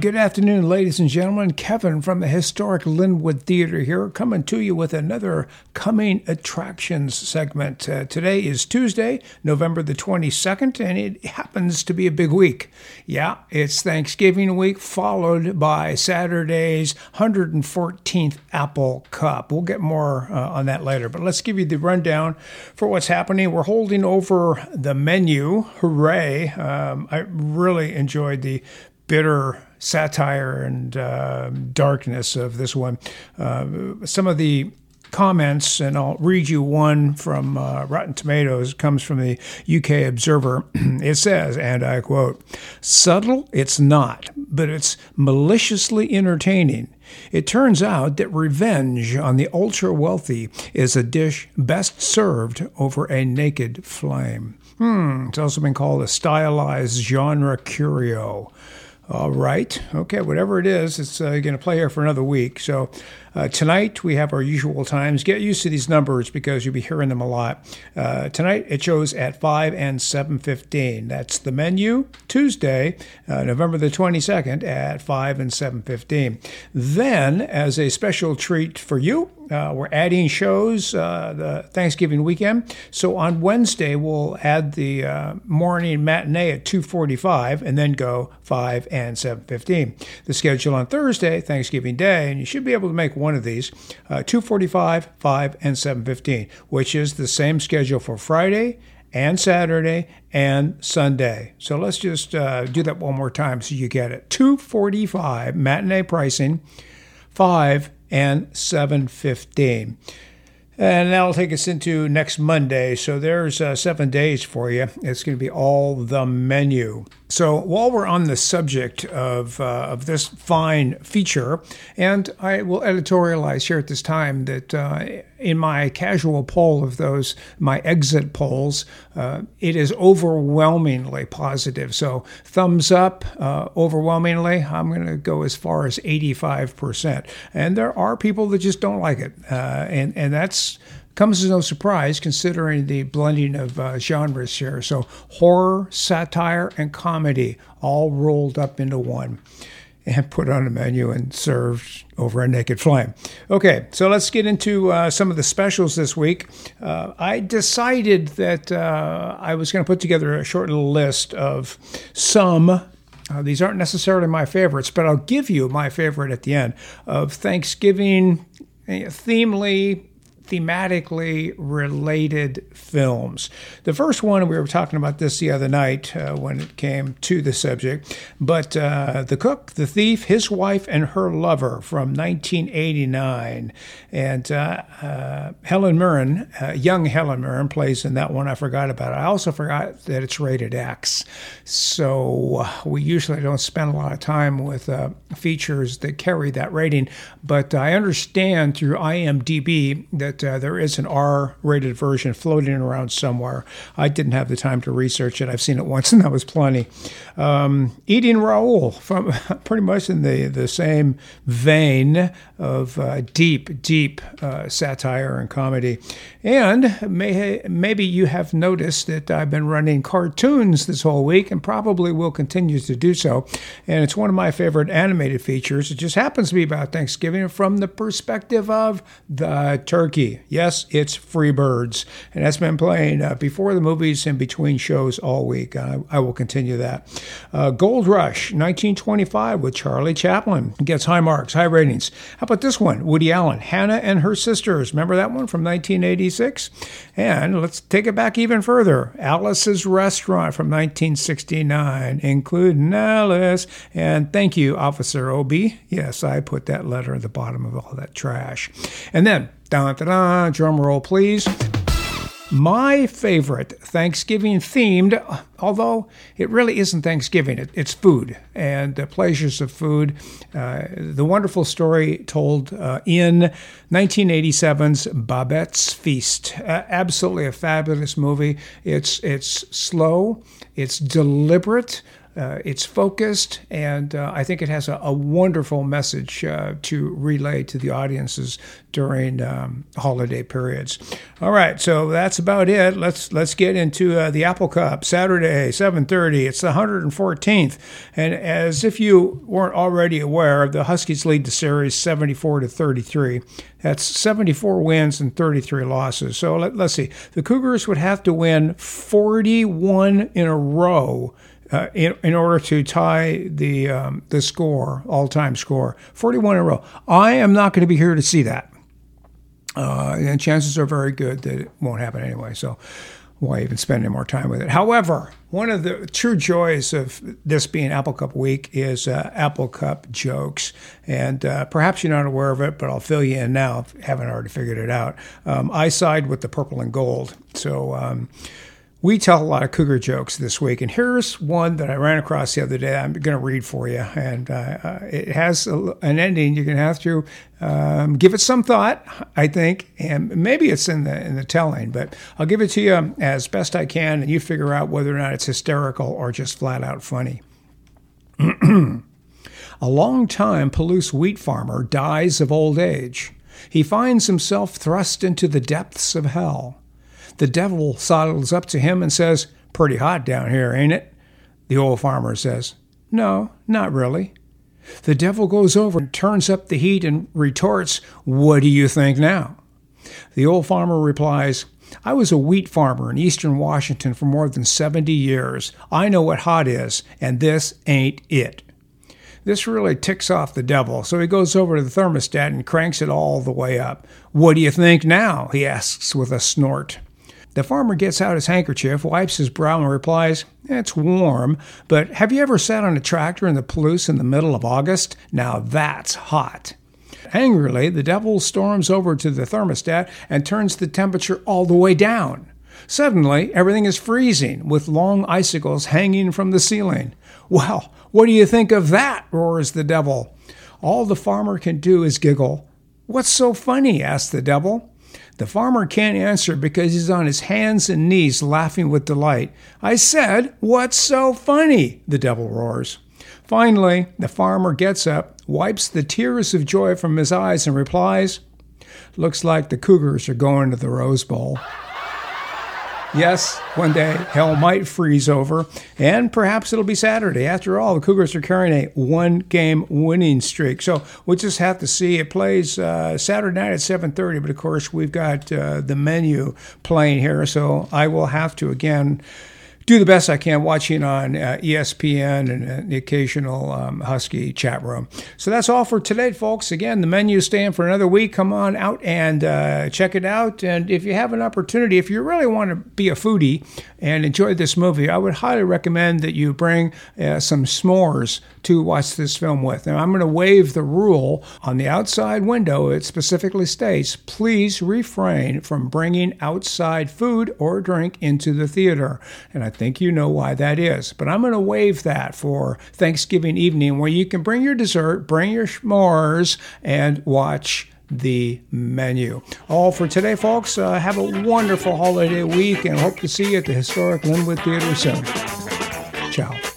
Good afternoon, ladies and gentlemen. Kevin from the historic Linwood Theater here, coming to you with another coming attractions segment. Uh, today is Tuesday, November the 22nd, and it happens to be a big week. Yeah, it's Thanksgiving week, followed by Saturday's 114th Apple Cup. We'll get more uh, on that later, but let's give you the rundown for what's happening. We're holding over the menu. Hooray! Um, I really enjoyed the bitter satire and uh, darkness of this one. Uh, some of the comments, and I'll read you one from uh, Rotten Tomatoes, comes from the UK Observer. it says, and I quote, subtle it's not, but it's maliciously entertaining. It turns out that revenge on the ultra wealthy is a dish best served over a naked flame. Hmm, it's also been called a stylized genre curio. All right. Okay. Whatever it is, it's uh, going to play here for another week. So uh, tonight we have our usual times. Get used to these numbers because you'll be hearing them a lot. Uh, tonight it shows at five and seven fifteen. That's the menu. Tuesday, uh, November the twenty second at five and seven fifteen. Then, as a special treat for you, uh, we're adding shows uh, the Thanksgiving weekend. So on Wednesday we'll add the uh, morning matinee at 2:45, and then go 5 and 7:15. The schedule on Thursday, Thanksgiving Day, and you should be able to make of these: uh, 2:45, 5, and 7:15, which is the same schedule for Friday and Saturday and Sunday. So let's just uh, do that one more time so you get it. 2:45 matinee pricing, 5 and 7:15. And that'll take us into next Monday. So there's uh, seven days for you. It's going to be all the menu. So while we're on the subject of, uh, of this fine feature, and I will editorialize here at this time that uh, in my casual poll of those, my exit polls, uh, it is overwhelmingly positive. So thumbs up, uh, overwhelmingly, I'm going to go as far as 85%. And there are people that just don't like it. Uh, and, and that's comes as no surprise considering the blending of uh, genres here. So, horror, satire, and comedy all rolled up into one and put on a menu and served over a naked flame. Okay, so let's get into uh, some of the specials this week. Uh, I decided that uh, I was going to put together a short little list of some uh, these aren't necessarily my favorites, but I'll give you my favorite at the end of Thanksgiving eh, themely thematically related films. The first one, we were talking about this the other night uh, when it came to the subject, but uh, The Cook, The Thief, His Wife, and Her Lover from 1989. And uh, uh, Helen Mirren, uh, young Helen Mirren, plays in that one. I forgot about it. I also forgot that it's rated X. So uh, we usually don't spend a lot of time with features that carry that rating, but I understand through IMDb that uh, there is an R rated version floating around somewhere. I didn't have the time to research it. I've seen it once, and that was plenty. Um, Eating Raoul, from pretty much in the, the same vein of uh, deep, deep uh, satire and comedy. And may, maybe you have noticed that I've been running cartoons this whole week and probably will continue to do so. And it's one of my favorite animated features. It just happens to be about Thanksgiving from the perspective of the turkey. Yes, it's Freebirds, and that's been playing uh, before the movies and between shows all week. I, I will continue that. Uh, Gold Rush, 1925, with Charlie Chaplin gets high marks, high ratings. How about this one? Woody Allen, Hannah and Her Sisters. Remember that one from 1986? And let's take it back even further. Alice's Restaurant from 1969, including Alice. And thank you, Officer Obie. Yes, I put that letter at the bottom of all that trash. And then Da da da, drum roll, please. My favorite Thanksgiving themed, although it really isn't Thanksgiving, it, it's food and the pleasures of food. Uh, the wonderful story told uh, in 1987's Babette's Feast. Uh, absolutely a fabulous movie. It's, it's slow, it's deliberate. Uh, it's focused, and uh, I think it has a, a wonderful message uh, to relay to the audiences during um, holiday periods. All right, so that's about it. Let's let's get into uh, the Apple Cup Saturday, 7:30. It's the 114th, and as if you weren't already aware, the Huskies lead the series 74 to 33. That's 74 wins and 33 losses. So let, us see. The Cougars would have to win 41 in a row uh, in, in order to tie the um, the score, all time score, 41 in a row. I am not going to be here to see that. Uh, and chances are very good that it won't happen anyway. So why even spend any more time with it? However, one of the true joys of this being Apple Cup week is uh, Apple Cup jokes. And uh, perhaps you're not aware of it, but I'll fill you in now if you haven't already figured it out. Um, I side with the purple and gold. So, um, we tell a lot of cougar jokes this week, and here's one that I ran across the other day. I'm going to read for you, and uh, uh, it has a, an ending. You're going to have to um, give it some thought, I think, and maybe it's in the in the telling, but I'll give it to you as best I can, and you figure out whether or not it's hysterical or just flat out funny. a long-time Palouse wheat farmer dies of old age. He finds himself thrust into the depths of hell. The devil sidles up to him and says, Pretty hot down here, ain't it? The old farmer says, No, not really. The devil goes over and turns up the heat and retorts, What do you think now? The old farmer replies, I was a wheat farmer in eastern Washington for more than 70 years. I know what hot is, and this ain't it. This really ticks off the devil, so he goes over to the thermostat and cranks it all the way up. What do you think now? he asks with a snort. The farmer gets out his handkerchief, wipes his brow, and replies, It's warm, but have you ever sat on a tractor in the Palouse in the middle of August? Now that's hot. Angrily, the devil storms over to the thermostat and turns the temperature all the way down. Suddenly, everything is freezing, with long icicles hanging from the ceiling. Well, what do you think of that? roars the devil. All the farmer can do is giggle. What's so funny? asks the devil. The farmer can't answer because he's on his hands and knees laughing with delight. I said, What's so funny? the devil roars. Finally, the farmer gets up, wipes the tears of joy from his eyes, and replies, Looks like the Cougars are going to the Rose Bowl. Yes, one day hell might freeze over, and perhaps it'll be Saturday. After all, the Cougars are carrying a one game winning streak. So we'll just have to see. It plays uh, Saturday night at 7.30, but of course, we've got uh, the menu playing here, so I will have to again do the best I can watching on uh, ESPN and uh, the occasional um, Husky chat room. So that's all for today, folks. Again, the menu stand for another week. Come on out and uh, check it out. And if you have an opportunity, if you really want to be a foodie and enjoy this movie, I would highly recommend that you bring uh, some s'mores to watch this film with. Now, I'm going to waive the rule on the outside window. It specifically states please refrain from bringing outside food or drink into the theater. And I think you know why that is. But I'm going to waive that for Thanksgiving evening where you can bring your dessert, bring your s'mores, and watch the menu. All for today, folks. Uh, have a wonderful holiday week and hope to see you at the historic Linwood Theater soon. Ciao.